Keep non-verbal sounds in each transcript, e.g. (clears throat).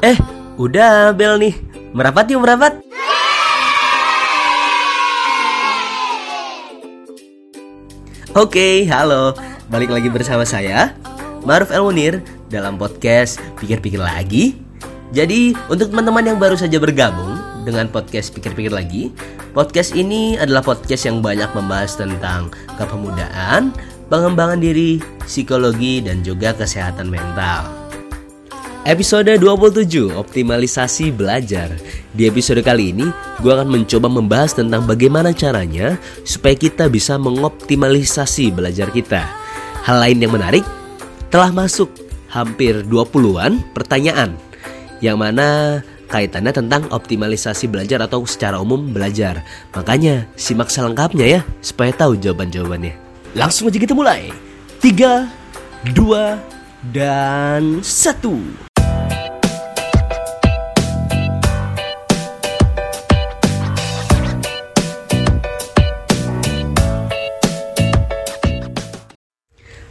Eh, udah bel nih. Merapat yuk merapat. Oke, halo. Balik lagi bersama saya, Maruf El Munir dalam podcast Pikir-Pikir Lagi. Jadi, untuk teman-teman yang baru saja bergabung dengan podcast Pikir-Pikir Lagi, podcast ini adalah podcast yang banyak membahas tentang kepemudaan, pengembangan diri, psikologi, dan juga kesehatan mental. Episode 27 Optimalisasi Belajar. Di episode kali ini gue akan mencoba membahas tentang bagaimana caranya Supaya kita bisa mengoptimalisasi belajar kita. Hal lain yang menarik Telah masuk hampir 20-an pertanyaan. Yang mana kaitannya tentang optimalisasi belajar atau secara umum belajar. Makanya simak selengkapnya ya Supaya tahu jawaban-jawabannya. Langsung aja kita mulai. 3, 2, dan 1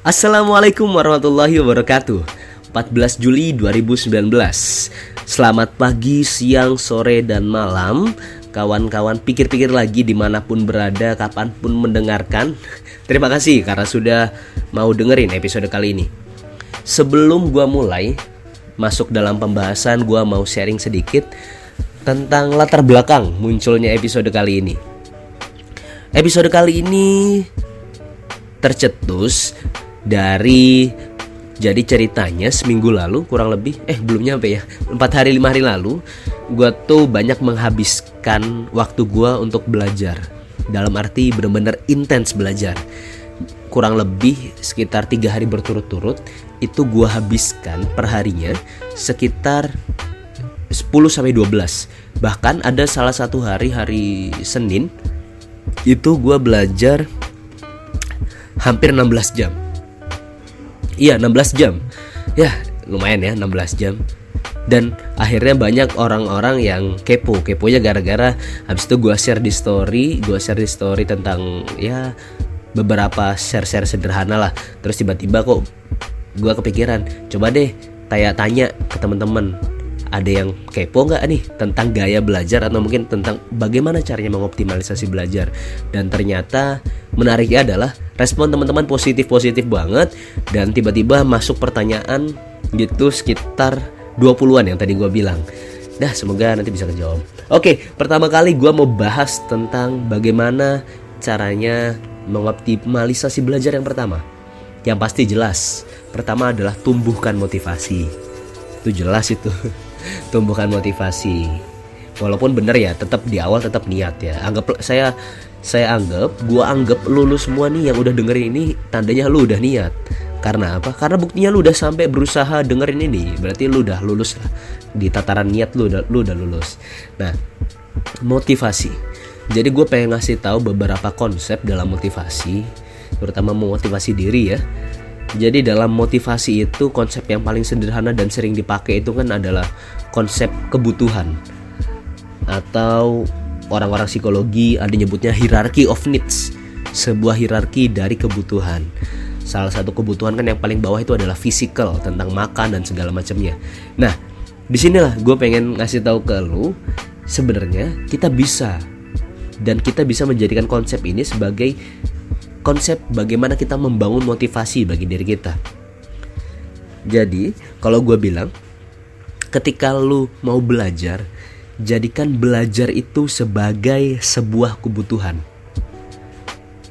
Assalamualaikum warahmatullahi wabarakatuh. 14 Juli 2019 Selamat pagi, siang, sore, dan malam. Kawan-kawan pikir-pikir lagi di mana pun berada, kapan pun mendengarkan. Terima kasih karena sudah mau dengerin episode kali ini. Sebelum gua mulai masuk dalam pembahasan Gua mau sharing sedikit tentang latar belakang munculnya episode kali ini. Episode kali ini tercetus dari jadi ceritanya seminggu lalu kurang lebih eh belum nyampe ya empat hari lima hari lalu gue tuh banyak menghabiskan waktu gue untuk belajar. Dalam arti bener-bener intens belajar. Kurang lebih sekitar tiga hari berturut-turut itu gue habiskan perharinya sekitar 10 sampai 12 bahkan ada salah satu hari hari Senin itu gue belajar hampir 16 jam Iya 16 jam. Ya lumayan ya 16 jam. Dan akhirnya banyak orang-orang yang kepo. Keponya gara-gara habis itu gue share di story gue share di story tentang ya beberapa share-share sederhana lah. Terus tiba-tiba kok gue kepikiran coba deh tanya-tanya ke teman-teman ada yang kepo nggak nih tentang gaya belajar atau mungkin tentang bagaimana caranya mengoptimalisasi belajar? Dan ternyata menariknya adalah respon teman-teman positif-positif banget dan tiba-tiba masuk pertanyaan gitu sekitar 20-an yang tadi gue bilang. Dah semoga nanti bisa kejawab. Oke pertama kali gue mau bahas tentang bagaimana caranya mengoptimalisasi belajar yang pertama. Yang pasti jelas Pertama adalah tumbuhkan motivasi. Itu jelas itu (laughs) tumbuhkan motivasi. Walaupun bener ya tetap di awal tetap niat ya. Anggap saya saya anggap gua anggap lulus semua nih yang udah dengerin ini tandanya lu udah niat. Karena apa? Karena buktinya lu udah sampai berusaha dengerin ini. Berarti lu udah lulus lah. Di tataran niat lu udah lu udah lulus. Nah motivasi. Jadi gue pengen ngasih tahu beberapa konsep dalam motivasi terutama memotivasi diri ya. Jadi dalam motivasi itu konsep yang paling sederhana dan sering dipakai itu kan adalah konsep kebutuhan. Atau orang-orang psikologi ada nyebutnya hierarchy of needs, sebuah hierarki dari kebutuhan. Salah satu kebutuhan kan yang paling bawah itu adalah physical tentang makan dan segala macamnya. Nah, di sinilah gue pengen ngasih tahu ke lu sebenarnya kita bisa dan kita bisa menjadikan konsep ini sebagai konsep bagaimana kita membangun motivasi bagi diri kita. Jadi, kalau gue bilang, ketika lu mau belajar, jadikan belajar itu sebagai sebuah kebutuhan.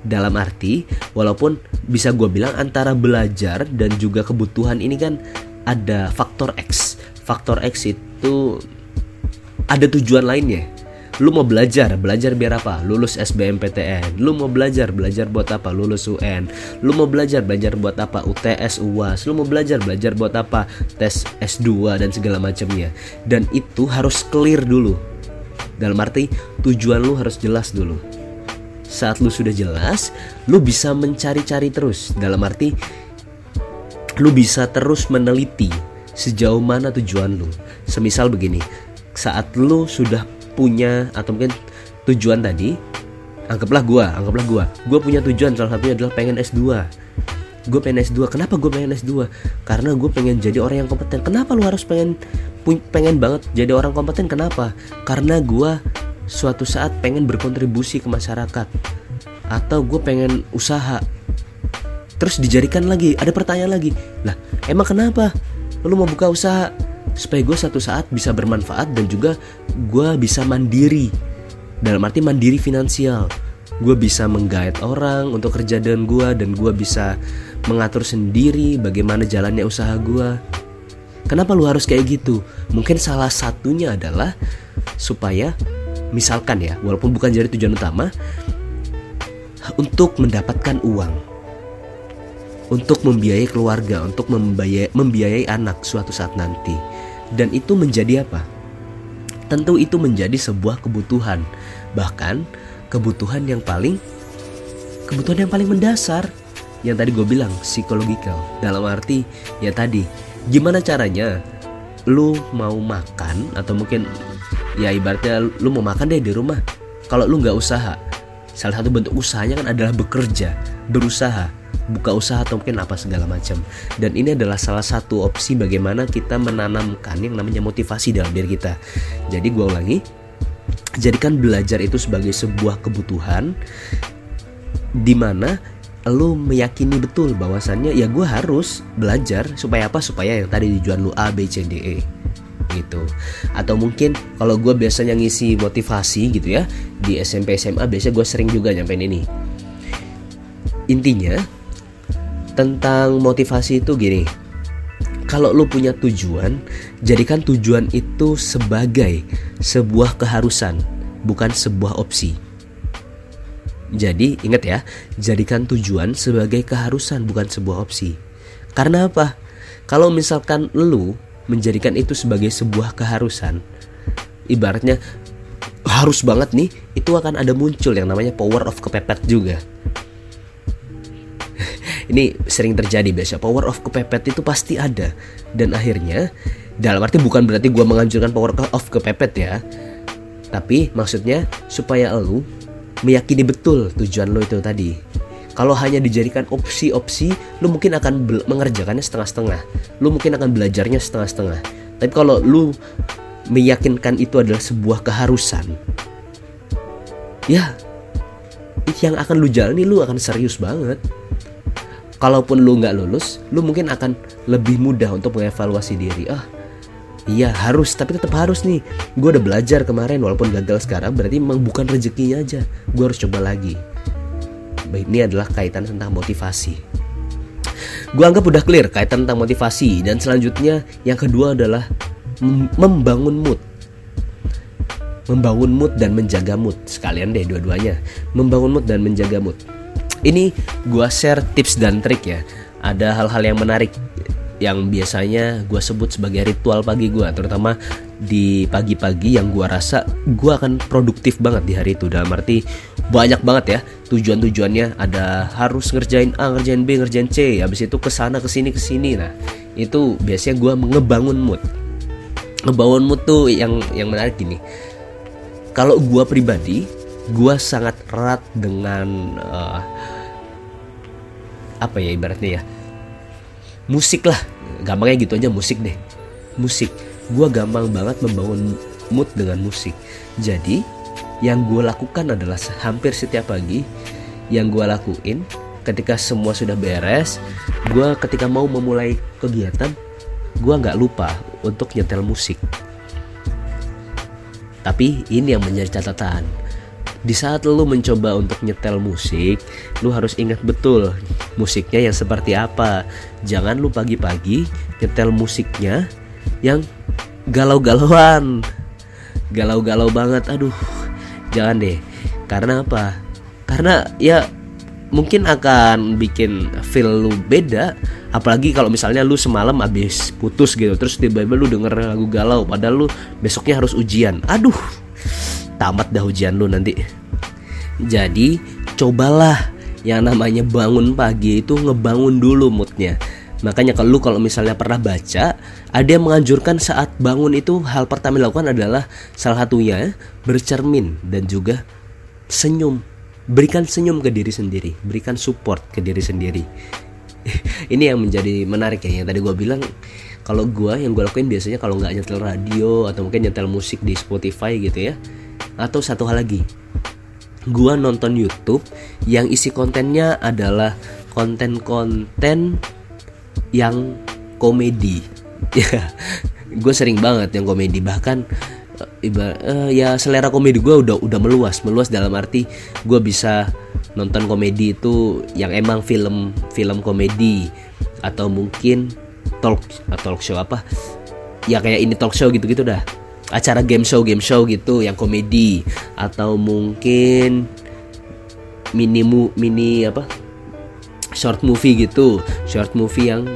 Dalam arti, walaupun bisa gue bilang antara belajar dan juga kebutuhan ini kan ada faktor X. Faktor X itu ada tujuan lainnya Lu mau belajar, belajar biar apa? Lulus SBMPTN. Lu mau belajar, belajar buat apa? Lulus UN. Lu mau belajar, belajar buat apa? UTS, UAS. Lu mau belajar, belajar buat apa? Tes S2 dan segala macamnya. Dan itu harus clear dulu. Dalam arti tujuan lu harus jelas dulu. Saat lu sudah jelas, lu bisa mencari-cari terus. Dalam arti lu bisa terus meneliti sejauh mana tujuan lu. Semisal begini, saat lu sudah punya atau mungkin tujuan tadi anggaplah gua anggaplah gua. Gua punya tujuan salah satunya adalah pengen S2 gue pengen S2 kenapa gue pengen S2 karena gue pengen jadi orang yang kompeten. Kenapa lu harus pengen pengen banget jadi orang kompeten? Kenapa? Karena gue suatu saat pengen berkontribusi ke masyarakat. Atau gue pengen usaha. Terus dijadikan lagi ada pertanyaan lagi. Lah emang kenapa? Lu mau buka usaha supaya gue satu saat bisa bermanfaat dan juga gue bisa mandiri. Dalam arti mandiri finansial. Gue bisa menggait orang untuk kerja dengan gue dan gue bisa mengatur sendiri bagaimana jalannya usaha gue kenapa lu harus kayak gitu? Mungkin salah satunya adalah supaya misalkan ya walaupun bukan jadi tujuan utama untuk mendapatkan uang. Untuk membiayai keluarga untuk membiayai, membiayai anak suatu saat nanti dan itu menjadi apa? Tentu itu menjadi sebuah kebutuhan. Bahkan kebutuhan yang paling kebutuhan yang paling mendasar. Yang tadi gue bilang psikologikal. Dalam arti ya tadi gimana caranya lu mau makan atau mungkin ya ibaratnya lu mau makan deh di rumah. Kalau lu nggak usaha salah satu bentuk usahanya kan adalah bekerja berusaha buka usaha atau mungkin apa segala macam. Dan ini adalah salah satu opsi bagaimana kita menanamkan yang namanya motivasi dalam diri kita. Jadi gue ulangi jadikan belajar itu sebagai sebuah kebutuhan di mana lu meyakini betul bahwasannya ya gue harus belajar supaya apa? Supaya yang tadi tujuan lu A B C D E gitu. Atau mungkin kalau gue biasanya ngisi motivasi gitu ya di SMP SMA biasanya gue sering juga nyampein ini. Intinya tentang motivasi itu gini kalau lu punya tujuan, jadikan tujuan itu sebagai sebuah keharusan, bukan sebuah opsi. Jadi, ingat ya, jadikan tujuan sebagai keharusan, bukan sebuah opsi. Karena apa? Kalau misalkan lu menjadikan itu sebagai sebuah keharusan, ibaratnya harus banget nih, itu akan ada muncul yang namanya power of kepepet juga ini sering terjadi biasa. Power of kepepet itu pasti ada. Dan akhirnya dalam arti bukan berarti gue menganjurkan power of kepepet ya. Tapi maksudnya supaya lo meyakini betul tujuan lo itu tadi. Kalau hanya dijadikan opsi-opsi lo mungkin akan mengerjakannya setengah-setengah. Lo mungkin akan belajarnya setengah-setengah. Tapi kalau lo meyakinkan itu adalah sebuah keharusan ya yang akan lu jalani lu akan serius banget kalaupun lu nggak lulus lu mungkin akan lebih mudah untuk mengevaluasi diri. Ah iya harus. Tapi tetap harus nih. Gue udah belajar kemarin walaupun gagal sekarang berarti memang bukan rezekinya aja. Gue harus coba lagi. Ini adalah kaitan tentang motivasi. Gue anggap udah clear kaitan tentang motivasi. Dan selanjutnya yang kedua adalah membangun mood. Membangun mood dan menjaga mood. Sekalian deh dua-duanya. Membangun mood dan menjaga mood ini gue share tips dan trik ya. Ada hal-hal yang menarik yang biasanya gue sebut sebagai ritual pagi gue terutama di pagi-pagi yang gue rasa gue akan produktif banget di hari itu. Dalam arti banyak banget ya tujuan-tujuannya. Ada harus ngerjain A ngerjain B ngerjain C habis itu ke sana ke sini ke sini nah itu biasanya gue ngebangun mood. Ngebangun mood tuh yang yang menarik gini kalau gue pribadi gue sangat erat dengan uh, apa ya ibaratnya ya? Musik lah. Gampangnya gitu aja musik deh. Musik. Gue gampang banget membangun mood dengan musik. Jadi yang gue lakukan adalah hampir setiap pagi yang gue lakuin ketika semua sudah beres gue ketika mau memulai kegiatan gue nggak lupa untuk nyetel musik. Tapi ini yang menjadi catatan di saat lu mencoba untuk nyetel musik, lu harus ingat betul musiknya yang seperti apa. Jangan lu pagi-pagi nyetel musiknya yang galau-galauan. Galau-galau banget. Aduh. Jangan deh. Karena apa? Karena ya mungkin akan bikin feel lu beda apalagi kalau misalnya lu semalam abis putus gitu terus tiba-tiba lu denger lagu galau padahal lu besoknya harus ujian aduh tamat dah ujian lu nanti. Jadi cobalah yang namanya bangun pagi itu ngebangun dulu moodnya. Makanya kalau lu kalau misalnya pernah baca ada yang menganjurkan saat bangun itu hal pertama dilakukan adalah salah satunya bercermin dan juga senyum. Berikan senyum ke diri sendiri berikan support ke diri sendiri. (laughs) Ini yang menjadi menarik ya yang tadi gue bilang kalau gue yang gue lakuin biasanya kalau nggak nyetel radio atau mungkin nyetel musik di Spotify gitu ya atau satu hal lagi. Gue nonton YouTube yang isi kontennya adalah konten-konten yang komedi. (laughs) Ya gue sering banget yang komedi. Bahkan eh, iba uh, ya selera komedi gue udah udah meluas. Meluas dalam arti gue bisa nonton komedi itu yang emang film film komedi. Atau mungkin talk talk show apa. Ya kayak ini talk show gitu-gitu dah acara game show game show gitu yang komedi. Atau mungkin mini mu, mini apa? Short movie gitu. Short movie yang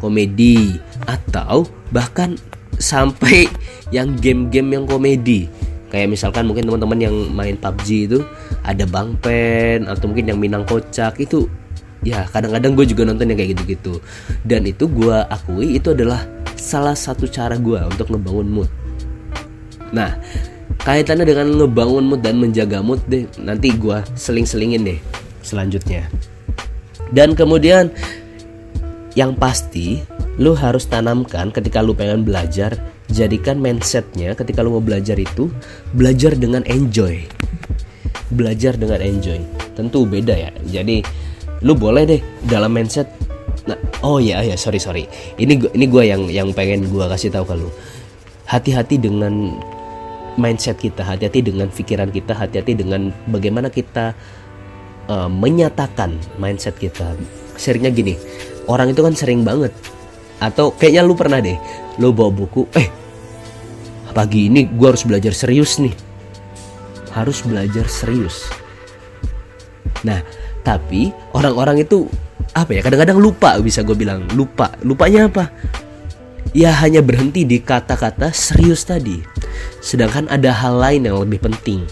komedi. Atau bahkan sampai yang game-game yang komedi. Kayak misalkan mungkin teman-teman yang main PUBG itu ada Bang Pen atau mungkin yang Minang Kocak itu ya kadang-kadang gue juga nonton yang kayak gitu-gitu. Dan itu gue akui itu adalah salah satu cara gue untuk ngebangun mood nah kaitannya dengan ngebangun mood dan menjaga mood deh. Nanti gue seling-selingin deh selanjutnya. Dan kemudian yang pasti lu harus tanamkan ketika lu pengen belajar jadikan mindsetnya ketika lu mau belajar itu belajar dengan enjoy. Belajar dengan enjoy. Tentu beda ya. Jadi lu boleh deh dalam mindset nah oh ya ya sorry sorry. Ini ini gue yang yang pengen gue kasih tahu ke lu. Hati-hati dengan mindset kita hati-hati dengan pikiran kita hati-hati dengan bagaimana kita uh, menyatakan mindset kita. Seringnya gini orang itu kan sering banget. Atau kayaknya lu pernah deh lu bawa buku eh pagi ini gue harus belajar serius nih. Harus belajar serius. Nah tapi orang-orang itu apa ya kadang-kadang lupa bisa gue bilang lupa. Lupanya apa? Ya hanya berhenti di kata-kata serius tadi sedangkan ada hal lain yang lebih penting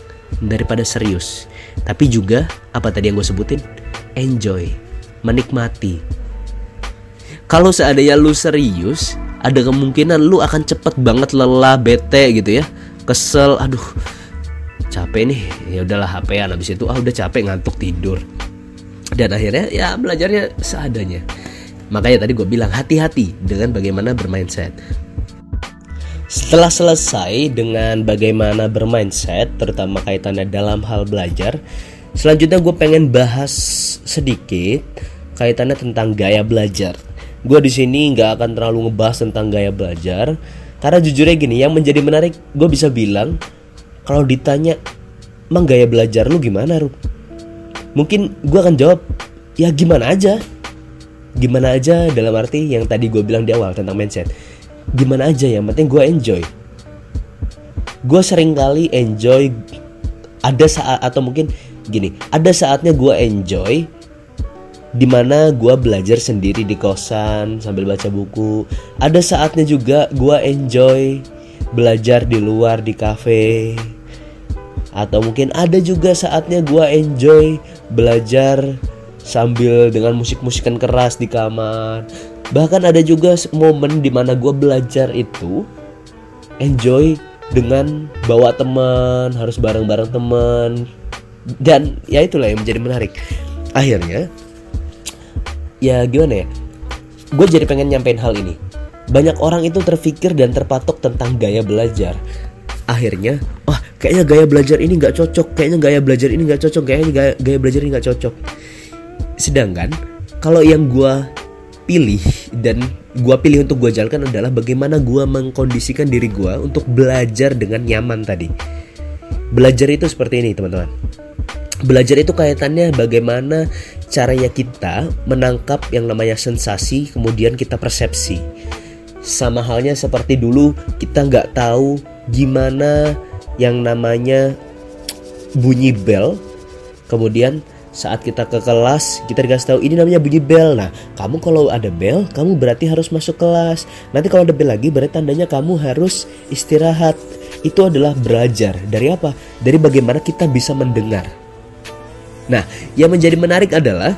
daripada serius. Tapi juga apa tadi yang gue sebutin? Enjoy. Menikmati. Kalau seandainya lu serius ada kemungkinan lu akan cepet banget lelah bete gitu ya. Kesel aduh capek nih. Ya udahlah HP-an habis itu ah udah capek ngantuk tidur. Dan akhirnya ya belajarnya seadanya. Makanya tadi gue bilang hati-hati dengan bagaimana bermindset setelah selesai dengan bagaimana bermindset terutama kaitannya dalam hal belajar selanjutnya gue pengen bahas sedikit kaitannya tentang gaya belajar. Gue di sini nggak akan terlalu ngebahas tentang gaya belajar karena jujurnya gini yang menjadi menarik gue bisa bilang kalau ditanya emang gaya belajar lu gimana Rup? mungkin gue akan jawab ya gimana aja. Gimana aja dalam arti yang tadi gue bilang di awal tentang mindset gimana aja yang penting gue enjoy. Gue sering kali enjoy ada saat atau mungkin gini ada saatnya gue enjoy di mana gue belajar sendiri di kosan sambil baca buku. Ada saatnya juga gue enjoy belajar di luar di cafe atau mungkin ada juga saatnya gue enjoy belajar sambil dengan musik-musikan keras di kamar. Bahkan ada juga momen di mana gue belajar itu enjoy dengan bawa teman, harus bareng-bareng teman. Dan ya itulah yang menjadi menarik. Akhirnya ya gimana ya? Gue jadi pengen nyampein hal ini. Banyak orang itu terpikir dan terpatok tentang gaya belajar. Akhirnya, wah kayaknya gaya belajar ini nggak cocok kayaknya gaya belajar ini nggak cocok kayaknya gaya, gaya belajar ini nggak cocok sedangkan kalau yang gue pilih dan gue pilih untuk gue jalankan adalah bagaimana gue mengkondisikan diri gue untuk belajar dengan nyaman tadi belajar itu seperti ini teman-teman belajar itu kaitannya bagaimana caranya kita menangkap yang namanya sensasi kemudian kita persepsi sama halnya seperti dulu kita nggak tahu gimana yang namanya bunyi bel. Kemudian saat kita ke kelas kita dikasih tahu ini namanya bunyi bel. Nah, kamu kalau ada bel, kamu berarti harus masuk kelas. Nanti kalau ada bel lagi berarti tandanya kamu harus istirahat. Itu adalah belajar dari apa? Dari bagaimana kita bisa mendengar. Nah, yang menjadi menarik adalah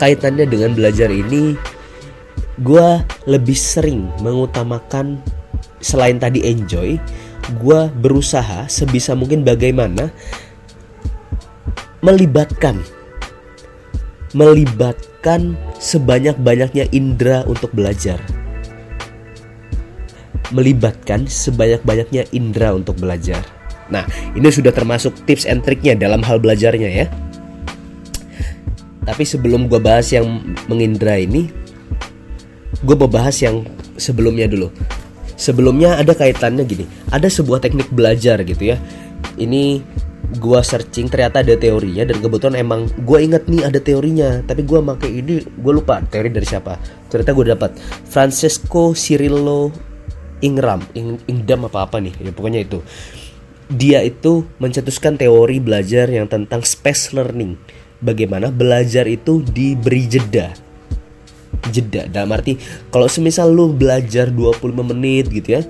kaitannya dengan belajar ini gue lebih sering mengutamakan selain tadi enjoy gue berusaha sebisa mungkin bagaimana melibatkan melibatkan sebanyak-banyaknya indera untuk belajar. Melibatkan sebanyak-banyaknya indera untuk belajar. Nah, ini sudah termasuk tips and triknya dalam hal belajarnya ya. Tapi sebelum gue bahas yang mengindra ini, gue mau bahas yang sebelumnya dulu. Sebelumnya ada kaitannya gini, ada sebuah teknik belajar gitu ya. Ini gua searching ternyata ada teorinya dan kebetulan emang gua inget nih ada teorinya tapi gua pakai ini gue lupa teori dari siapa. Ternyata gue dapat Francesco Cirillo Ingram Ing Ingdam apa apa nih ya pokoknya itu. Dia itu mencetuskan teori belajar yang tentang space learning. Bagaimana belajar itu diberi jeda. Jeda dalam arti kalau semisal lu belajar 25 menit gitu ya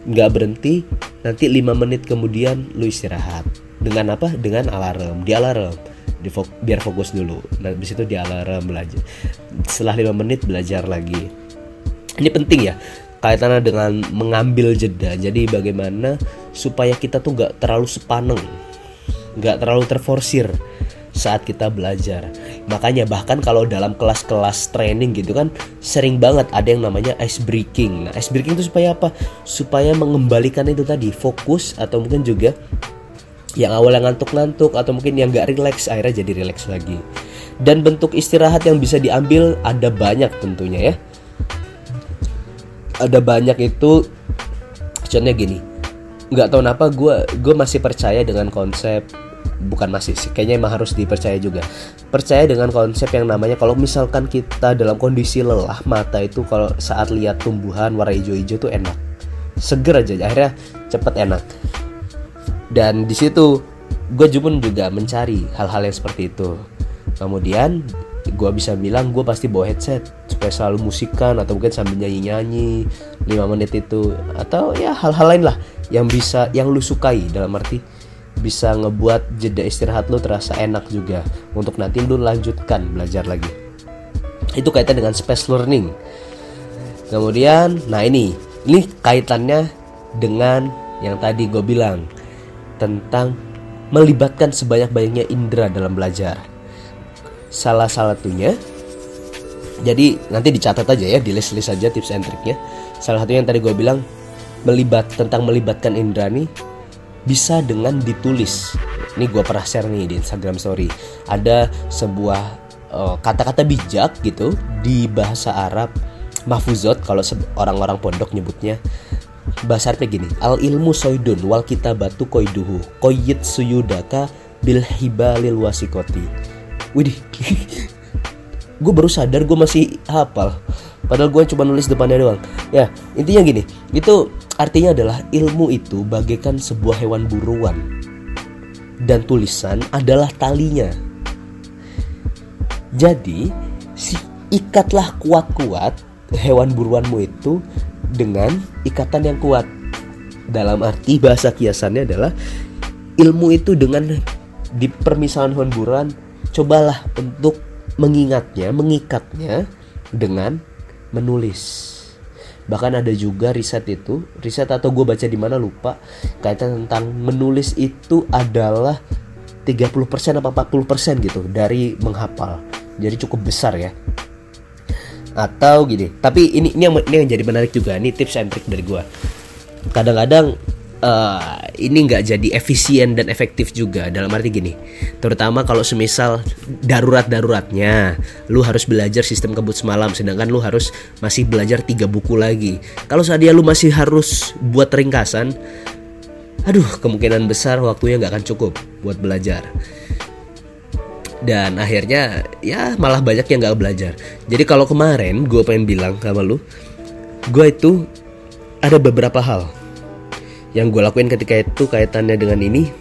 nggak berhenti nanti 5 menit kemudian lu istirahat dengan apa? Dengan alarm. Di alarm. Di fo biar fokus dulu. Dan habis itu di alarm belajar. Setelah lima menit belajar lagi. Ini penting ya kaitannya dengan mengambil jeda. Jadi bagaimana supaya kita tuh gak terlalu sepaneng gak terlalu terforsir saat kita belajar. Makanya bahkan kalau dalam kelas-kelas training gitu kan sering banget ada yang namanya ice breaking. Nah ice breaking itu supaya apa? Supaya mengembalikan itu tadi fokus atau mungkin juga yang awalnya ngantuk-ngantuk atau mungkin yang gak relax akhirnya jadi relax lagi. Dan bentuk istirahat yang bisa diambil ada banyak tentunya ya. Ada banyak itu contohnya gini nggak tahu kenapa gue gue masih percaya dengan konsep bukan masih sih kayaknya emang harus dipercaya juga. Percaya dengan konsep yang namanya kalau misalkan kita dalam kondisi lelah mata itu kalau saat lihat tumbuhan warna hijau-hijau tuh enak. Seger aja akhirnya cepet enak dan di situ gue pun juga mencari hal-hal yang seperti itu. Kemudian gue bisa bilang gue pasti bawa headset supaya selalu musikan atau mungkin sambil nyanyi-nyanyi 5 menit itu. Atau ya hal-hal lain lah yang bisa yang lu sukai. Dalam arti bisa ngebuat jeda istirahat lu terasa enak juga. Untuk nanti lu lanjutkan belajar lagi. Itu kaitan dengan space learning. Kemudian nah ini ini kaitannya dengan yang tadi gue bilang tentang melibatkan sebanyak-banyaknya indera dalam belajar. Salah satunya jadi nanti dicatat aja ya, di list-list aja tips and triknya. Salah satunya yang tadi gue bilang melibat tentang melibatkan indera nih bisa dengan ditulis. Ini gue pernah share nih di Instagram Story. Ada sebuah eh, kata-kata uh, bijak gitu di bahasa Arab mahfuzot kalau orang-orang pondok nyebutnya bahasa Arabnya gini al ilmu soidun wal kita batu koiduhu koyit suyudaka bil hibalil wasikoti. Widih (laughs) gue baru sadar gue masih hafal padahal gue cuma nulis depannya doang. Ya intinya gini itu artinya adalah ilmu itu bagaikan sebuah hewan buruan dan tulisan adalah talinya. Jadi si ikatlah kuat-kuat hewan buruanmu itu dengan ikatan yang kuat. Dalam arti bahasa kiasannya adalah ilmu itu dengan di permisalan hewan buruan cobalah untuk mengingatnya, mengikatnya dengan menulis. Bahkan ada juga riset itu, riset atau gue baca di mana lupa, kaitan tentang menulis itu adalah 30% apa 40% gitu dari menghafal. Jadi cukup besar ya atau gini. Tapi ini ini yang ini yang jadi menarik juga. Ini tips and trick dari gue kadang-kadang uh, ini nggak jadi efisien dan efektif juga. Dalam arti gini terutama kalau semisal darurat-daruratnya lu harus belajar sistem kebut semalam sedangkan lu harus masih belajar tiga buku lagi. Kalau dia lu masih harus buat ringkasan aduh kemungkinan besar waktunya nggak akan cukup buat belajar dan akhirnya ya malah banyak yang gak belajar. Jadi kalau kemarin gue pengen bilang sama lu gue itu ada beberapa hal yang gue lakuin ketika itu kaitannya dengan ini.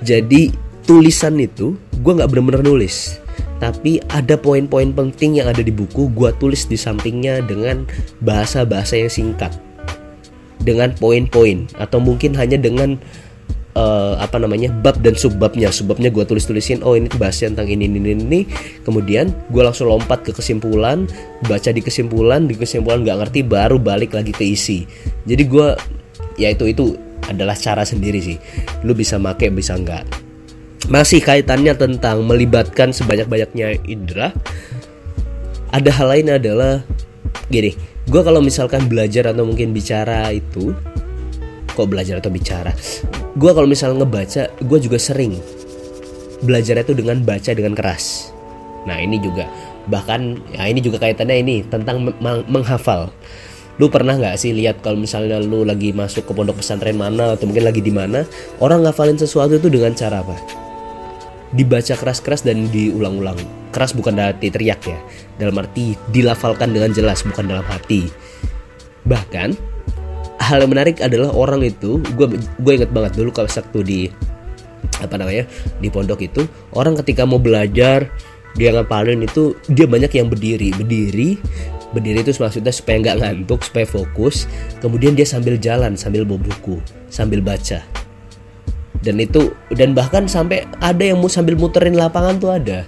Jadi tulisan itu gue nggak bener-bener nulis. Tapi ada poin-poin penting yang ada di buku gue tulis di sampingnya dengan bahasa-bahasa yang singkat. Dengan poin-poin atau mungkin hanya dengan uh, apa namanya bab dan subbabnya. Subbabnya gue tulis tulisin oh ini bahasnya tentang ini ini ini kemudian gue langsung lompat ke kesimpulan baca di kesimpulan di kesimpulan nggak ngerti baru balik lagi ke isi. Jadi gue ya itu itu adalah cara sendiri sih. Lu bisa make bisa enggak masih kaitannya tentang melibatkan sebanyak-banyaknya indera ada hal lain adalah gini gue kalau misalkan belajar atau mungkin bicara itu kok belajar atau bicara gue kalau misalnya ngebaca gue juga sering belajar itu dengan baca dengan keras. Nah ini juga bahkan ya ini juga kaitannya ini tentang menghafal. Lu pernah nggak sih lihat kalau misalnya lu lagi masuk ke pondok pesantren mana atau mungkin lagi di mana orang ngafalin sesuatu itu dengan cara apa? Dibaca keras-keras dan diulang-ulang. Keras bukan arti teriak ya dalam arti dilafalkan dengan jelas bukan dalam hati. Bahkan hal yang menarik adalah orang itu gue gue inget banget dulu kalau waktu di apa namanya di pondok itu orang ketika mau belajar dia ngapalin itu dia banyak yang berdiri berdiri berdiri itu maksudnya supaya nggak ngantuk supaya fokus kemudian dia sambil jalan sambil bawa buku sambil baca. Dan itu dan bahkan sampai ada yang mau sambil muterin lapangan tuh ada.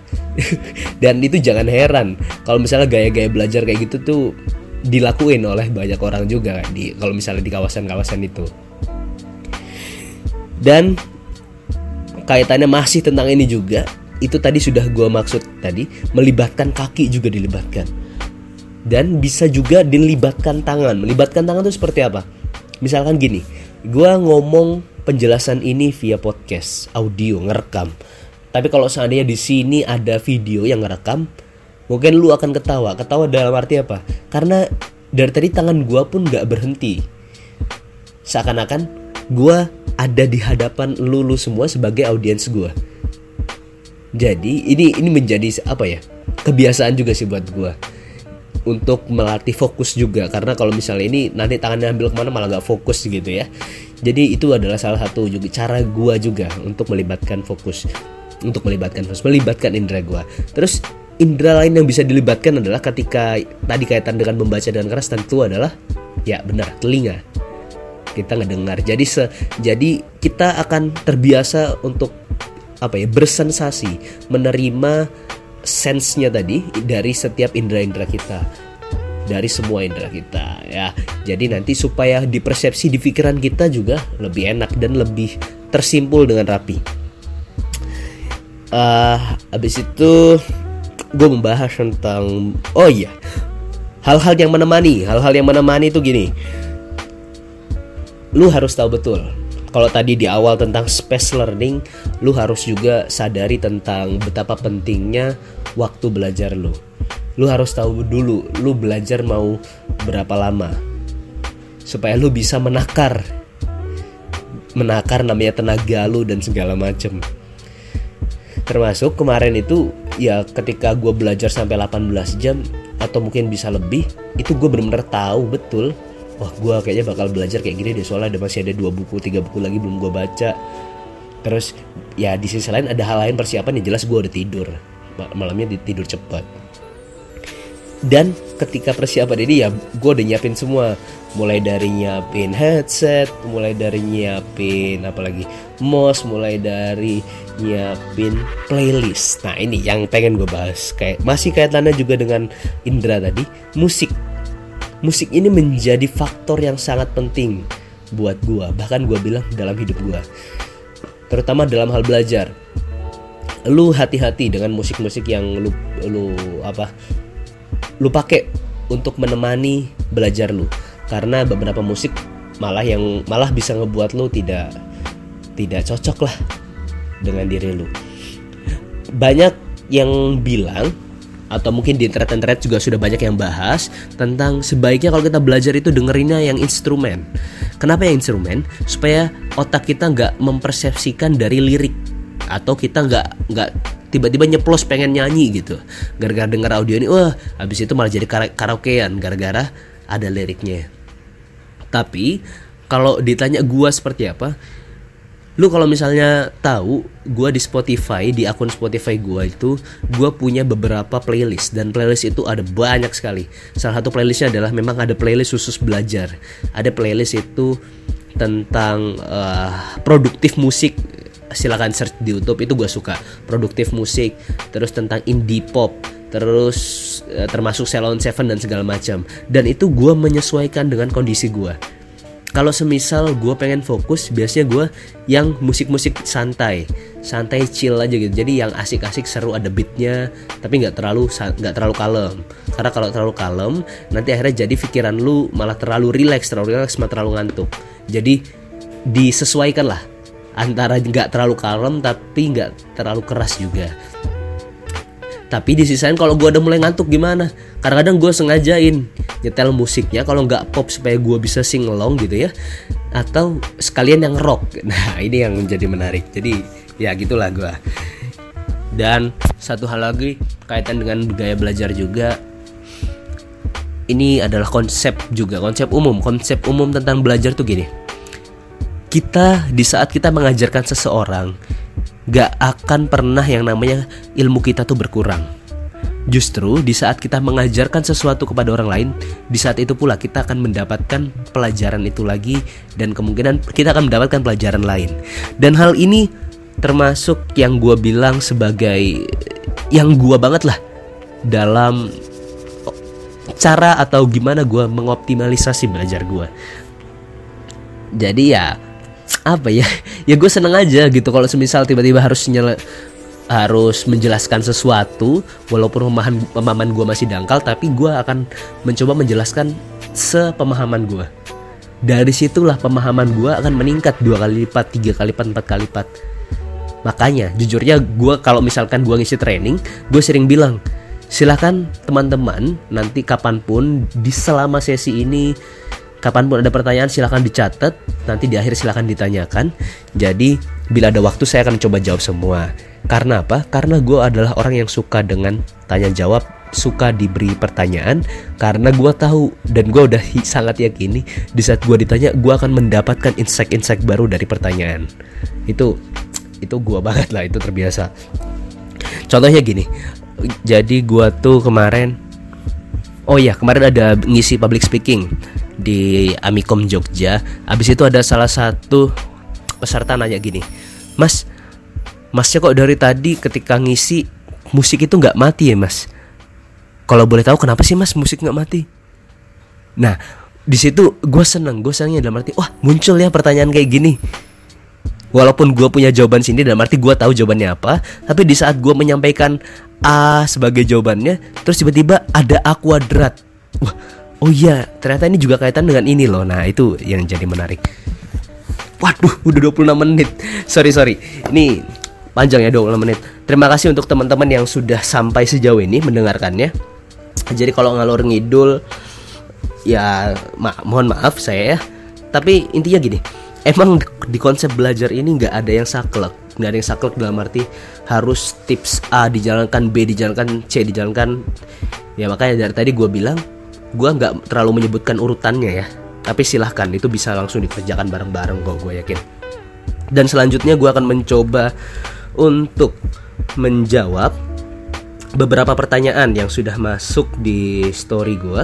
(laughs) Dan itu jangan heran kalau misalnya gaya-gaya belajar kayak gitu tuh dilakuin oleh banyak orang juga di kalau misalnya di kawasan-kawasan itu. Dan kaitannya masih tentang ini juga itu tadi sudah gue maksud tadi melibatkan kaki juga dilibatkan. Dan bisa juga dilibatkan tangan. Melibatkan tangan itu seperti apa? Misalkan gini gue ngomong penjelasan ini via podcast audio ngerekam. Tapi kalau seandainya di sini ada video yang ngerekam, mungkin lu akan ketawa. Ketawa dalam arti apa? Karena dari tadi tangan gua pun gak berhenti. Seakan-akan gua ada di hadapan lu, lu semua sebagai audiens gua. Jadi ini ini menjadi apa ya? Kebiasaan juga sih buat gua untuk melatih fokus juga karena kalau misalnya ini nanti tangannya ambil ke mana malah nggak fokus gitu ya jadi itu adalah salah satu juga cara gua juga untuk melibatkan fokus untuk melibatkan harus melibatkan indera gue terus indera lain yang bisa dilibatkan adalah ketika tadi kaitan dengan membaca dengan keras tentu adalah ya benar telinga. Kita ngedengar. Jadi se jadi kita akan terbiasa untuk apa ya bersensasi menerima sensenya tadi dari setiap indera-indera kita. Dari semua indera kita ya. Jadi nanti supaya di persepsi di pikiran kita juga lebih enak dan lebih tersimpul dengan rapi. Uh, abis itu gue membahas tentang oh iya hal-hal yang menemani hal-hal yang menemani itu gini. Lu harus tahu betul kalau tadi di awal tentang space learning lu harus juga sadari tentang betapa pentingnya waktu belajar lu. Lu harus tahu dulu lu belajar mau berapa lama supaya lu bisa menakar. Menakar namanya tenaga lu dan segala macem. Termasuk kemarin itu ya ketika gue belajar sampai 18 jam atau mungkin bisa lebih itu gue bener-bener tahu betul. Wah gue kayaknya bakal belajar kayak gini deh soalnya ada masih ada dua buku tiga buku lagi belum gue baca. Terus ya di sisi lain ada hal lain persiapan yang jelas gue udah tidur. Malamnya tidur cepat dan ketika persiapan ini ya gue udah nyiapin semua. Mulai dari nyiapin headset mulai dari nyiapin apalagi mouse mulai dari nyiapin playlist. Nah ini yang pengen gue bahas. Kayak masih kaitannya juga dengan Indra tadi musik. Musik ini menjadi faktor yang sangat penting buat gue bahkan gue bilang dalam hidup gue terutama dalam hal belajar. Lu hati-hati dengan musik-musik yang lu lu apa lu pakai untuk menemani belajar lu karena beberapa musik malah yang malah bisa ngebuat lu tidak tidak cocok lah dengan diri lu banyak yang bilang atau mungkin di internet-internet juga sudah banyak yang bahas tentang sebaiknya kalau kita belajar itu dengerinnya yang instrumen. Kenapa yang instrumen? Supaya otak kita nggak mempersepsikan dari lirik atau kita nggak nggak tiba-tiba nyeplos pengen nyanyi gitu. Gara-gara denger audio ini wah habis itu malah jadi karaokean gara-gara ada liriknya. Tapi kalau ditanya gua seperti apa lu kalau misalnya tahu gua di Spotify di akun Spotify gua itu gua punya beberapa playlist dan playlist itu ada banyak sekali. Salah satu playlistnya adalah memang ada playlist khusus belajar. Ada playlist itu tentang uh, produktif musik silakan search di YouTube itu gue suka. Produktif musik terus tentang indie pop terus uh, termasuk Salon Seven dan segala macam. Dan itu gue menyesuaikan dengan kondisi gue kalau semisal gue pengen fokus biasanya gue yang musik-musik santai. Santai chill aja gitu. Jadi yang asik-asik seru ada beatnya tapi nggak terlalu nggak terlalu kalem. Karena kalau terlalu kalem nanti akhirnya jadi pikiran lu malah terlalu rileks terlalu rileks malah terlalu ngantuk. Jadi disesuaikan lah antara nggak terlalu kalem tapi nggak terlalu keras juga. Tapi di sisi kalau gue udah mulai ngantuk gimana? Kadang-kadang gue sengajain nyetel musiknya kalau nggak pop supaya gue bisa sing along gitu ya. Atau sekalian yang rock. (laughs) Nah ini yang menjadi menarik. Jadi ya gitulah gue dan satu hal lagi kaitan dengan gaya belajar juga. Ini adalah konsep juga konsep umum. Konsep umum tentang belajar tuh gini kita di saat kita mengajarkan seseorang gak akan pernah yang namanya ilmu kita tuh berkurang. Justru di saat kita mengajarkan sesuatu kepada orang lain, di saat itu pula kita akan mendapatkan pelajaran itu lagi dan kemungkinan kita akan mendapatkan pelajaran lain. Dan hal ini termasuk yang gue bilang sebagai yang gue banget lah dalam cara atau gimana gue mengoptimalisasi belajar gue. Jadi ya apa ya? (laughs) Ya gue seneng aja gitu. Kalau semisal tiba-tiba harus nyala harus menjelaskan sesuatu walaupun pemahaman pemahaman gue masih dangkal tapi gue akan mencoba menjelaskan sepemahaman gue dari situlah pemahaman gue akan meningkat dua kali lipat tiga kali lipat empat kali lipat. Makanya jujurnya gue kalau misalkan gue ngisi training gue sering bilang silahkan teman-teman nanti kapan pun di selama sesi ini Kapan pun ada pertanyaan silahkan dicatat. Nanti di akhir silahkan ditanyakan. Jadi bila ada waktu saya akan coba jawab semua. Karena apa? Karena gue adalah orang yang suka dengan tanya jawab Suka diberi pertanyaan. Karena gue tahu dan gue udah sangat yakini Di saat gue ditanya gue akan mendapatkan insight-insight baru dari pertanyaan. Itu itu gue banget lah itu terbiasa. Contohnya gini Jadi gue tuh kemarin Oh iya kemarin ada ngisi public speaking di Amikom Jogja. Abis itu ada salah satu peserta nanya gini, Mas, Masnya kok dari tadi ketika ngisi musik itu nggak mati ya Mas? Kalau boleh tahu kenapa sih Mas musik nggak mati? Nah di situ gue seneng, gue senengnya dalam arti, wah muncul ya pertanyaan kayak gini. Walaupun gue punya jawaban sini dalam arti gue tahu jawabannya apa, tapi di saat gue menyampaikan A sebagai jawabannya terus tiba-tiba ada A kuadrat wah oh iya ternyata ini juga kaitan dengan ini loh. Nah itu yang jadi menarik. Waduh udah 26 menit. Sorry sorry. Ini panjang ya 26 menit. Terima kasih untuk teman-teman yang sudah sampai sejauh ini mendengarkannya. Jadi kalau ngalor ngidul ya ma mohon maaf saya ya. Tapi intinya gini emang di konsep belajar ini nggak ada yang saklek. Nggak ada yang saklek dalam arti harus tips A dijalankan B dijalankan C dijalankan. Ya makanya dari tadi gue bilang gue nggak terlalu menyebutkan urutannya ya tapi silahkan itu bisa langsung dikerjakan bareng-bareng kok gue yakin. Dan selanjutnya gue akan mencoba untuk menjawab beberapa pertanyaan yang sudah masuk di story gue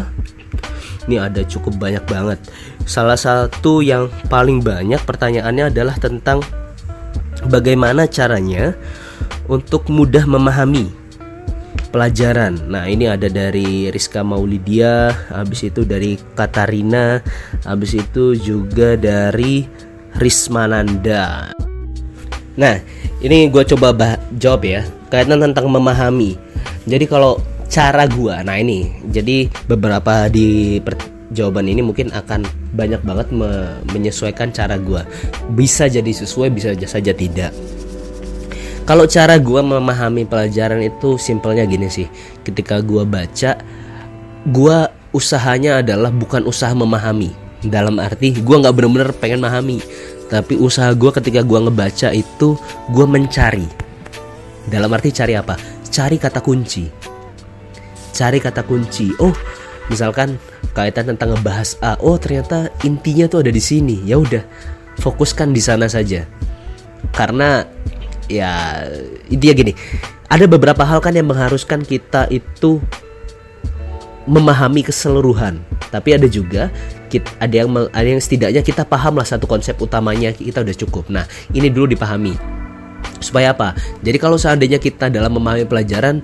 ini ada cukup banyak banget. Salah satu yang paling banyak pertanyaannya adalah tentang bagaimana caranya untuk mudah memahami pelajaran. Nah, ini ada dari Rizka Maulidia, habis itu dari Katarina, habis itu juga dari Rismananda. Nah, ini gue coba jawab ya, kaitan tentang memahami. Jadi kalau cara gue, nah ini, jadi beberapa di jawaban ini mungkin akan banyak banget me menyesuaikan cara gue. Bisa jadi sesuai, bisa saja tidak. Kalau cara gue memahami pelajaran itu simpelnya gini sih. Ketika gue baca, gue usahanya adalah bukan usaha memahami. Dalam arti gue nggak bener-bener pengen memahami, tapi usaha gue ketika gue ngebaca itu gue mencari. Dalam arti cari apa? Cari kata kunci. Cari kata kunci. Oh, misalkan kaitan tentang ngebahas A. Oh, ternyata intinya tuh ada di sini. Ya udah, fokuskan di sana saja. Karena ya intinya gini. Ada beberapa hal kan yang mengharuskan kita itu memahami keseluruhan. Tapi ada juga kita, ada yang ada yang setidaknya kita paham lah satu konsep utamanya kita udah cukup. Nah ini dulu dipahami. Supaya apa? Jadi kalau seandainya kita dalam memahami pelajaran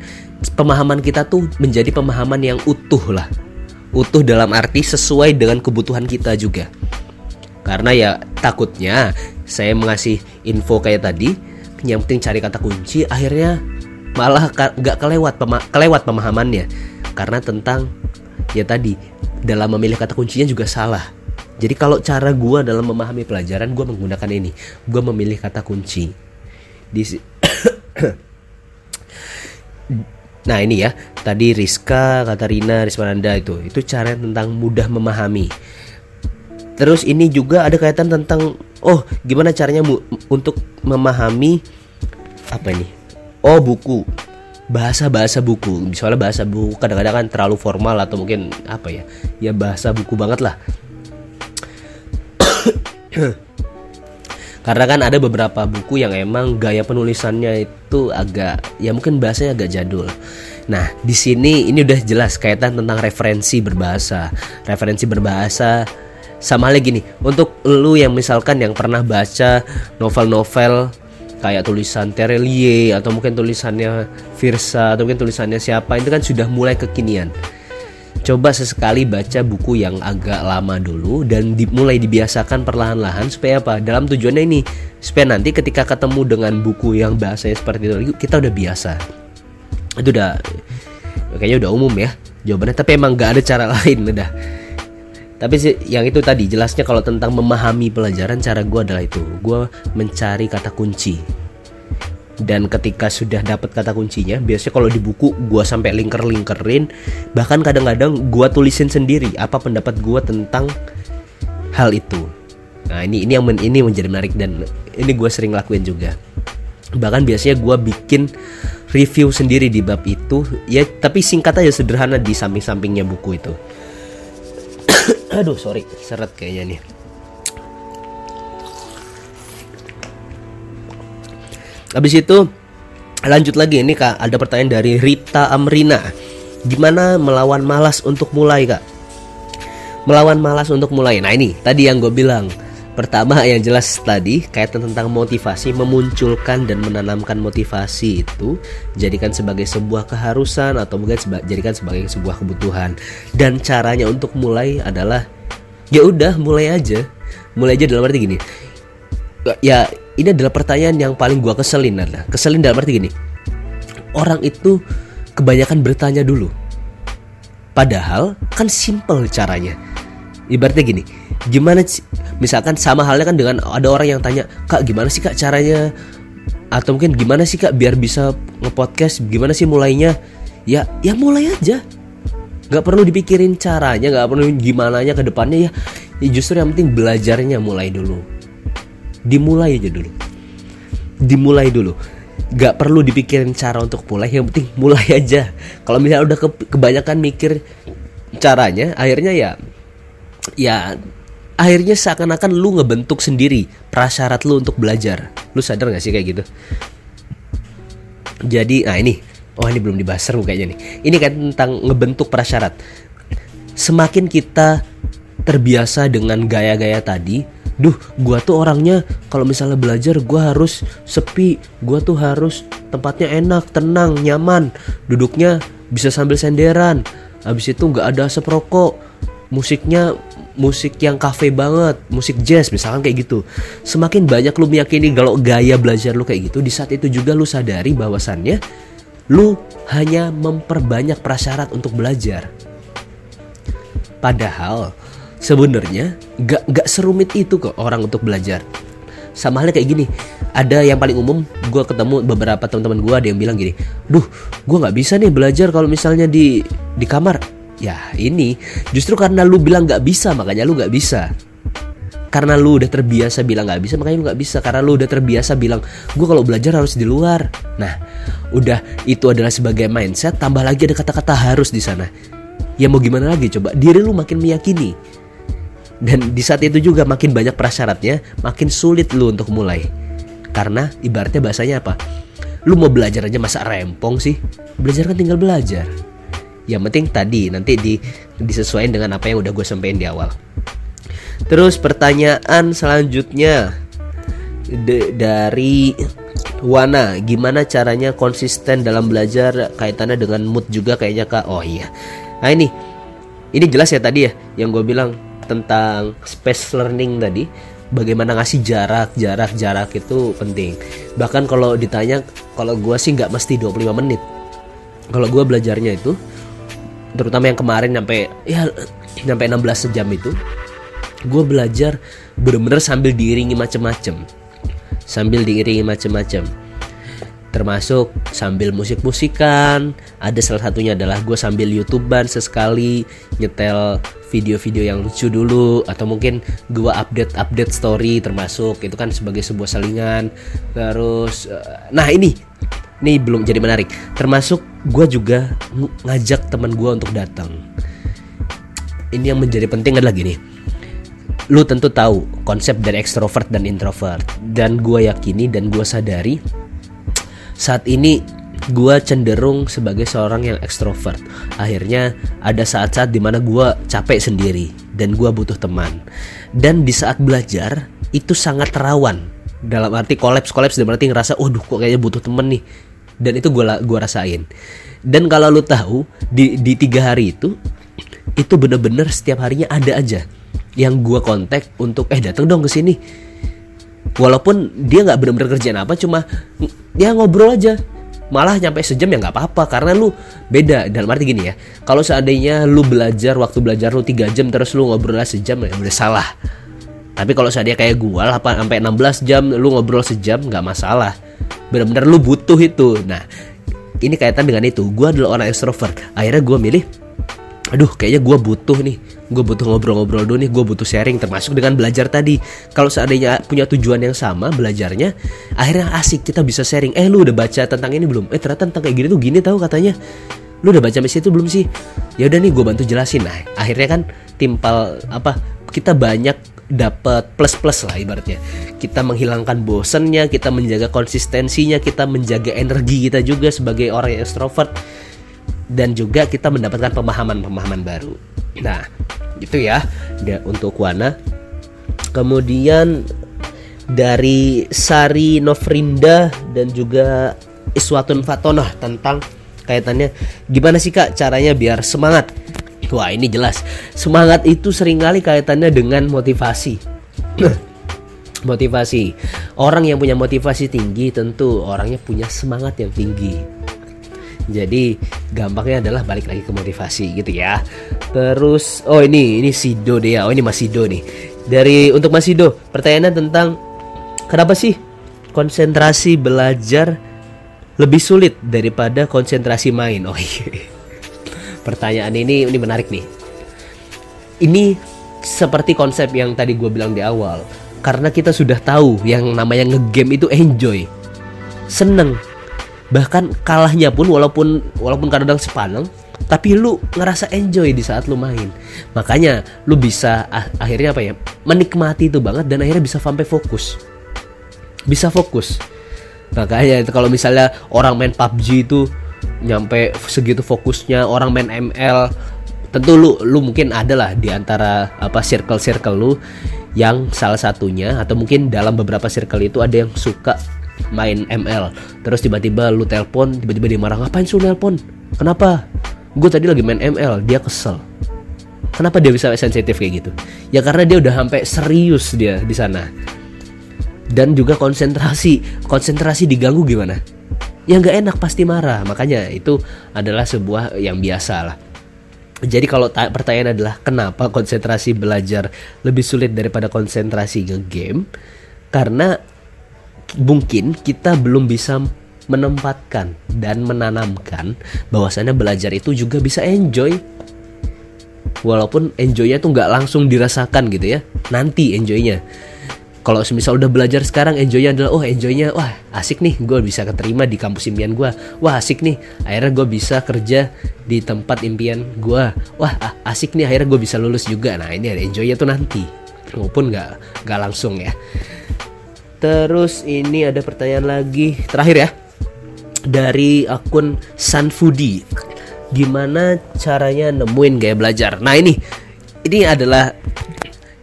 pemahaman kita tuh menjadi pemahaman yang utuh lah. Utuh dalam arti sesuai dengan kebutuhan kita juga. Karena ya takutnya saya mengasih info kayak tadi yang penting cari kata kunci akhirnya malah nggak kelewat pema kelewat pemahamannya. Karena tentang ya tadi dalam memilih kata kuncinya juga salah. Jadi kalau cara gue dalam memahami pelajaran gue menggunakan ini. Gue memilih kata kunci. Di (coughs) Nah ini ya. Tadi Rizka, Katarina, Rismananda itu. Itu cara tentang mudah memahami. Terus ini juga ada kaitan tentang oh gimana caranya untuk memahami apa ini? Oh buku bahasa-bahasa buku. Misalnya bahasa buku kadang-kadang kan terlalu formal atau mungkin apa ya? Ya bahasa buku banget lah. (coughs) Karena kan ada beberapa buku yang emang gaya penulisannya itu agak ya mungkin bahasanya agak jadul. Nah, di sini ini udah jelas kaitan tentang referensi berbahasa. Referensi berbahasa sama lagi nih untuk lu yang misalkan yang pernah baca novel-novel kayak tulisan Terelie atau mungkin tulisannya Virsa atau mungkin tulisannya siapa itu kan sudah mulai kekinian coba sesekali baca buku yang agak lama dulu dan di, mulai dibiasakan perlahan-lahan supaya apa? Dalam tujuannya ini supaya nanti ketika ketemu dengan buku yang bahasanya seperti itu kita udah biasa. Itu udah kayaknya udah umum ya jawabannya tapi emang gak ada cara (laughs) lain udah. Tapi sih yang itu tadi jelasnya kalau tentang memahami pelajaran cara gue adalah itu. Gue mencari kata kunci. Dan ketika sudah dapat kata kuncinya biasanya kalau di buku gue sampai linker linkerin bahkan kadang-kadang gue tulisin sendiri apa pendapat gue tentang hal itu. Nah ini ini yang men, ini menjadi menarik dan ini gue sering lakuin juga. Bahkan biasanya gue bikin review sendiri di bab itu. Ya tapi singkat aja sederhana di samping-sampingnya buku itu (coughs) aduh sorry seret kayaknya nih Habis itu lanjut lagi ini kak ada pertanyaan dari Rita Amrina. Gimana melawan malas untuk mulai kak? Melawan malas untuk mulai. Nah ini tadi yang gue bilang. Pertama yang jelas tadi kaitan tentang motivasi memunculkan dan menanamkan motivasi itu jadikan sebagai sebuah keharusan atau mungkin seba jadikan sebagai sebuah kebutuhan. Dan caranya untuk mulai adalah ya udah mulai aja. Mulai aja dalam arti gini. Ya ini adalah pertanyaan yang paling gua keselin adalah keselin dalam arti gini. Orang itu kebanyakan bertanya dulu. Padahal kan simple caranya. Ibaratnya gini gimana misalkan sama halnya kan dengan ada orang yang tanya kak gimana sih kak caranya? Atau mungkin gimana sih kak biar bisa ngepodcast? Gimana sih mulainya? Ya ya mulai aja. Nggak perlu dipikirin caranya nggak perlu gimana nya ke depannya ya, ya justru yang penting belajarnya mulai dulu. Dimulai aja dulu. Dimulai dulu. Gak perlu dipikirin cara untuk mulai yang penting mulai aja. Kalau misalnya udah ke, kebanyakan mikir caranya akhirnya ya ya akhirnya seakan-akan lu ngebentuk sendiri prasyarat lu untuk belajar. Lu sadar gak sih kayak gitu? Jadi nah ini. Oh ini belum dibahas seru kayaknya nih. Ini kan tentang ngebentuk prasyarat. Semakin kita terbiasa dengan gaya-gaya tadi duh gua tuh orangnya kalau misalnya belajar gua harus sepi gua tuh harus tempatnya enak tenang nyaman duduknya bisa sambil senderan habis itu nggak ada asap rokok musiknya musik yang kafe banget, musik jazz misalkan kayak gitu. Semakin banyak lu meyakini kalau gaya belajar lu kayak gitu, di saat itu juga lu sadari bahwasannya lu hanya memperbanyak prasyarat untuk belajar. Padahal sebenarnya gak gak serumit itu kok orang untuk belajar sama halnya kayak gini ada yang paling umum gue ketemu beberapa teman-teman gue ada yang bilang gini duh gue nggak bisa nih belajar kalau misalnya di di kamar ya ini justru karena lu bilang nggak bisa makanya lu nggak bisa karena lu udah terbiasa bilang nggak bisa makanya lu nggak bisa karena lu udah terbiasa bilang gue kalau belajar harus di luar nah udah itu adalah sebagai mindset tambah lagi ada kata-kata harus di sana ya mau gimana lagi coba diri lu makin meyakini dan di saat itu juga makin banyak prasyaratnya, makin sulit lu untuk mulai. Karena ibaratnya bahasanya apa? Lu mau belajar aja masa rempong sih? Belajar kan tinggal belajar. Yang penting tadi nanti di disesuaikan dengan apa yang udah gue sampaikan di awal. Terus pertanyaan selanjutnya dari Wana, gimana caranya konsisten dalam belajar? Kaitannya dengan mood juga kayaknya kak. Oh iya, nah ini ini jelas ya tadi ya yang gue bilang tentang space learning tadi. Bagaimana ngasih jarak jarak jarak itu penting. Bahkan kalau ditanya kalau gue sih nggak mesti 25 menit. Kalau gue belajarnya itu terutama yang kemarin sampai ya sampai 16 jam itu gue belajar bener-bener sambil diiringi macem-macem. Sambil diiringi macem-macem. Termasuk sambil musik-musikan ada salah satunya adalah gue sambil youtuber sesekali nyetel video-video yang lucu dulu atau mungkin gue update update story termasuk itu kan sebagai sebuah salingan. Terus eh, nah ini ini belum jadi menarik. Termasuk gue juga ngajak teman gue untuk datang ini yang menjadi penting adalah gini lu tentu tahu konsep dari ekstrovert dan introvert dan gue yakini dan gue sadari saat ini gue cenderung sebagai seorang yang ekstrovert. Akhirnya ada saat-saat di mana gue capek sendiri dan gue butuh teman. Dan di saat belajar itu sangat rawan. Dalam arti kolaps kolaps dalam arti ngerasa, waduh kok kayaknya butuh temen nih. Dan itu gue gua rasain. Dan kalau lu tahu di di tiga hari itu itu bener-bener setiap harinya ada aja yang gue kontak untuk eh datang dong ke sini. Walaupun dia nggak benar-benar kerjaan apa cuma dia ngobrol aja. Malah nyampe sejam ya nggak apa-apa karena lu beda. Dalam arti gini ya kalau seandainya lu belajar waktu belajar lu tiga jam terus lu ngobrol sejam ya udah salah tapi kalau seandainya kayak gua lah sampai 16 jam lu ngobrol sejam nggak masalah. Benar-benar lu butuh itu. Nah ini kaitan dengan itu. Gua adalah orang extrovert akhirnya gua milih aduh kayaknya gue butuh nih. Gue butuh ngobrol-ngobrol dulu nih. Gue butuh sharing. Termasuk dengan belajar tadi. Kalau seandainya punya tujuan yang sama belajarnya akhirnya asik kita bisa sharing. Eh lu udah baca tentang ini belum? Eh ternyata tentang kayak gini tuh gini tahu katanya. Lu udah baca misi itu belum sih? Ya udah nih gue bantu jelasin. Nah akhirnya kan timpal apa kita banyak dapat plus plus lah ibaratnya kita menghilangkan bosennya kita menjaga konsistensinya kita menjaga energi kita juga sebagai orang yang extrovert dan juga kita mendapatkan pemahaman-pemahaman baru. Nah, itu ya untuk Wana. Kemudian dari Sari Novrinda dan juga Iswatun Fatonah tentang kaitannya gimana sih Kak caranya biar semangat? Wah, ini jelas. Semangat itu sering kali kaitannya dengan motivasi. (clears throat) motivasi. Orang yang punya motivasi tinggi tentu orangnya punya semangat yang tinggi. Jadi gampangnya adalah balik lagi ke motivasi gitu ya. Terus oh ini ini Sido deh ya. Oh ini Mas Sido nih. Dari untuk Mas Sido, pertanyaan tentang kenapa sih konsentrasi belajar lebih sulit daripada konsentrasi main? Oh iya. Pertanyaan ini ini menarik nih. Ini seperti konsep yang tadi gue bilang di awal. Karena kita sudah tahu yang namanya ngegame itu enjoy. Seneng bahkan kalahnya pun walaupun walaupun kadang-kadang sepaneng tapi lu ngerasa enjoy di saat lu main makanya lu bisa ah, akhirnya apa ya menikmati itu banget dan akhirnya bisa sampai fokus bisa fokus makanya kalau misalnya orang main PUBG itu nyampe segitu fokusnya orang main ML tentu lu lu mungkin ada lah di antara apa circle circle lu yang salah satunya atau mungkin dalam beberapa circle itu ada yang suka main ML terus tiba-tiba lu telepon tiba-tiba dia marah ngapain sih lu nelpon? Kenapa? Gue tadi lagi main ML dia kesel. Kenapa dia bisa sensitif kayak gitu? Ya karena dia udah sampai serius dia di sana. Dan juga konsentrasi konsentrasi diganggu gimana ya nggak enak pasti marah. Makanya itu adalah sebuah yang biasa lah. Jadi kalau pertanyaan adalah kenapa konsentrasi belajar lebih sulit daripada konsentrasi ke game karena mungkin kita belum bisa menempatkan dan menanamkan bahwasannya belajar itu juga bisa enjoy. Walaupun enjoynya tuh nggak langsung dirasakan gitu ya. Nanti enjoynya kalau semisal udah belajar sekarang enjoynya adalah oh enjoynya wah asik nih gue bisa keterima di kampus impian gue wah asik nih akhirnya gue bisa kerja di tempat impian gue wah asik nih akhirnya gue bisa lulus juga. Nah ini ada enjoynya tuh nanti. Maupun nggak nggak langsung ya. Terus ini ada pertanyaan lagi terakhir ya. Dari akun Sanfudi. Gimana caranya nemuin gaya belajar? Nah ini ini adalah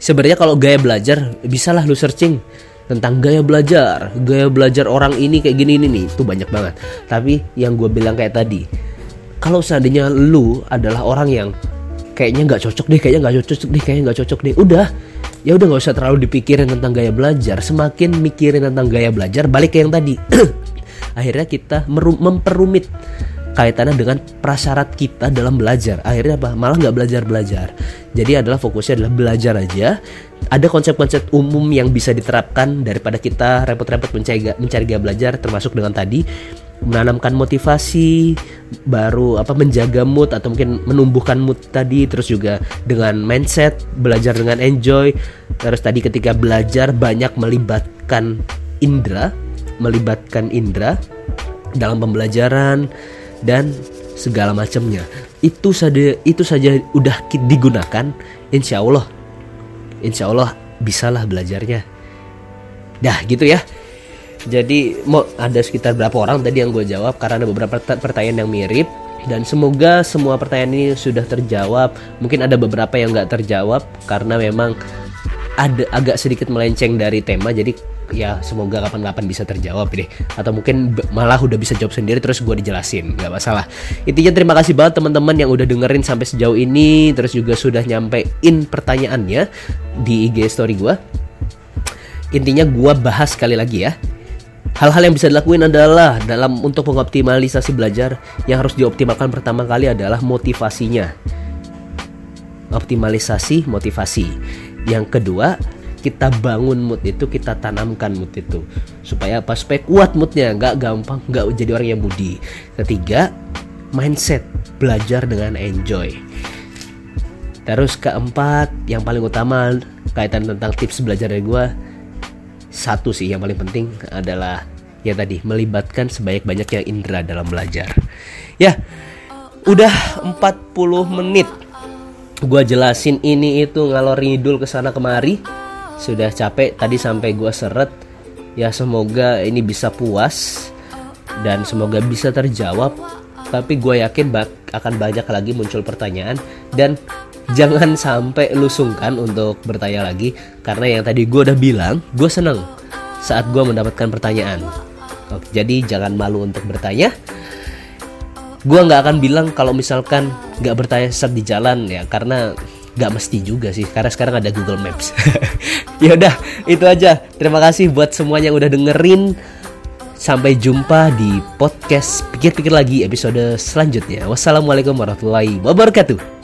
sebenarnya kalau gaya belajar bisalah lu searching tentang gaya belajar, gaya belajar orang ini kayak gini ini nih, itu banyak banget. Tapi yang gue bilang kayak tadi, kalau seandainya lu adalah orang yang kayaknya nggak cocok deh kayaknya nggak cocok deh kayaknya nggak cocok deh udah. Ya udah nggak usah terlalu dipikirin tentang gaya belajar. Semakin mikirin tentang gaya belajar balik ke yang tadi. (clears throat) Akhirnya kita memperumit kaitannya dengan prasyarat kita dalam belajar. Akhirnya apa? Malah nggak belajar belajar jadi adalah fokusnya adalah belajar aja. Ada konsep-konsep umum yang bisa diterapkan daripada kita repot-repot mencari mencari gaya belajar termasuk dengan tadi menanamkan motivasi baru apa menjaga mood atau mungkin menumbuhkan mood tadi terus juga dengan mindset belajar dengan enjoy. Terus tadi ketika belajar banyak melibatkan indera melibatkan indera dalam pembelajaran dan segala macamnya. Itu saja itu saja udah digunakan insya Allah. Insya Allah bisalah belajarnya. Dah gitu ya. Jadi mau ada sekitar berapa orang tadi yang gue jawab karena ada beberapa pertanyaan yang mirip dan semoga semua pertanyaan ini sudah terjawab. Mungkin ada beberapa yang nggak terjawab karena memang ada agak sedikit melenceng dari tema jadi ya semoga kapan-kapan bisa terjawab deh. Atau mungkin malah udah bisa jawab sendiri terus gue dijelasin. Nggak masalah. Intinya terima kasih banget teman-teman yang udah dengerin sampai sejauh ini terus juga sudah nyampein pertanyaannya di IG story gue intinya gue bahas sekali lagi ya. Hal-hal yang bisa dilakuin adalah dalam untuk mengoptimalisasi belajar yang harus dioptimalkan pertama kali adalah motivasinya. Optimalisasi motivasi. Yang kedua, kita bangun mood itu kita tanamkan mood itu. Supaya apa? Supaya kuat moodnya nggak gampang nggak jadi orang yang budi ketiga mindset belajar dengan enjoy. Terus keempat yang paling utama kaitan tentang tips belajar dari gue satu sih yang paling penting adalah ya tadi melibatkan sebanyak-banyaknya indera dalam belajar. Ya udah 40 menit. Gue jelasin ini itu ngalor ngidul ke sana kemari sudah capek tadi sampai gue seret. Ya semoga ini bisa puas dan semoga bisa terjawab. Tapi gue yakin bak akan banyak lagi muncul pertanyaan. Dan jangan sampai lu sungkan untuk bertanya lagi karena yang tadi gue udah bilang gue seneng saat gue mendapatkan pertanyaan. Oke, jadi jangan malu untuk bertanya. Gue nggak akan bilang kalau misalkan nggak bertanya saat di jalan ya karena Gak mesti juga sih karena sekarang ada Google Maps. (laughs) ya udah, itu aja. Terima kasih buat semuanya yang udah dengerin. Sampai jumpa di podcast pikir-pikir lagi episode selanjutnya. Wassalamualaikum warahmatullahi wabarakatuh.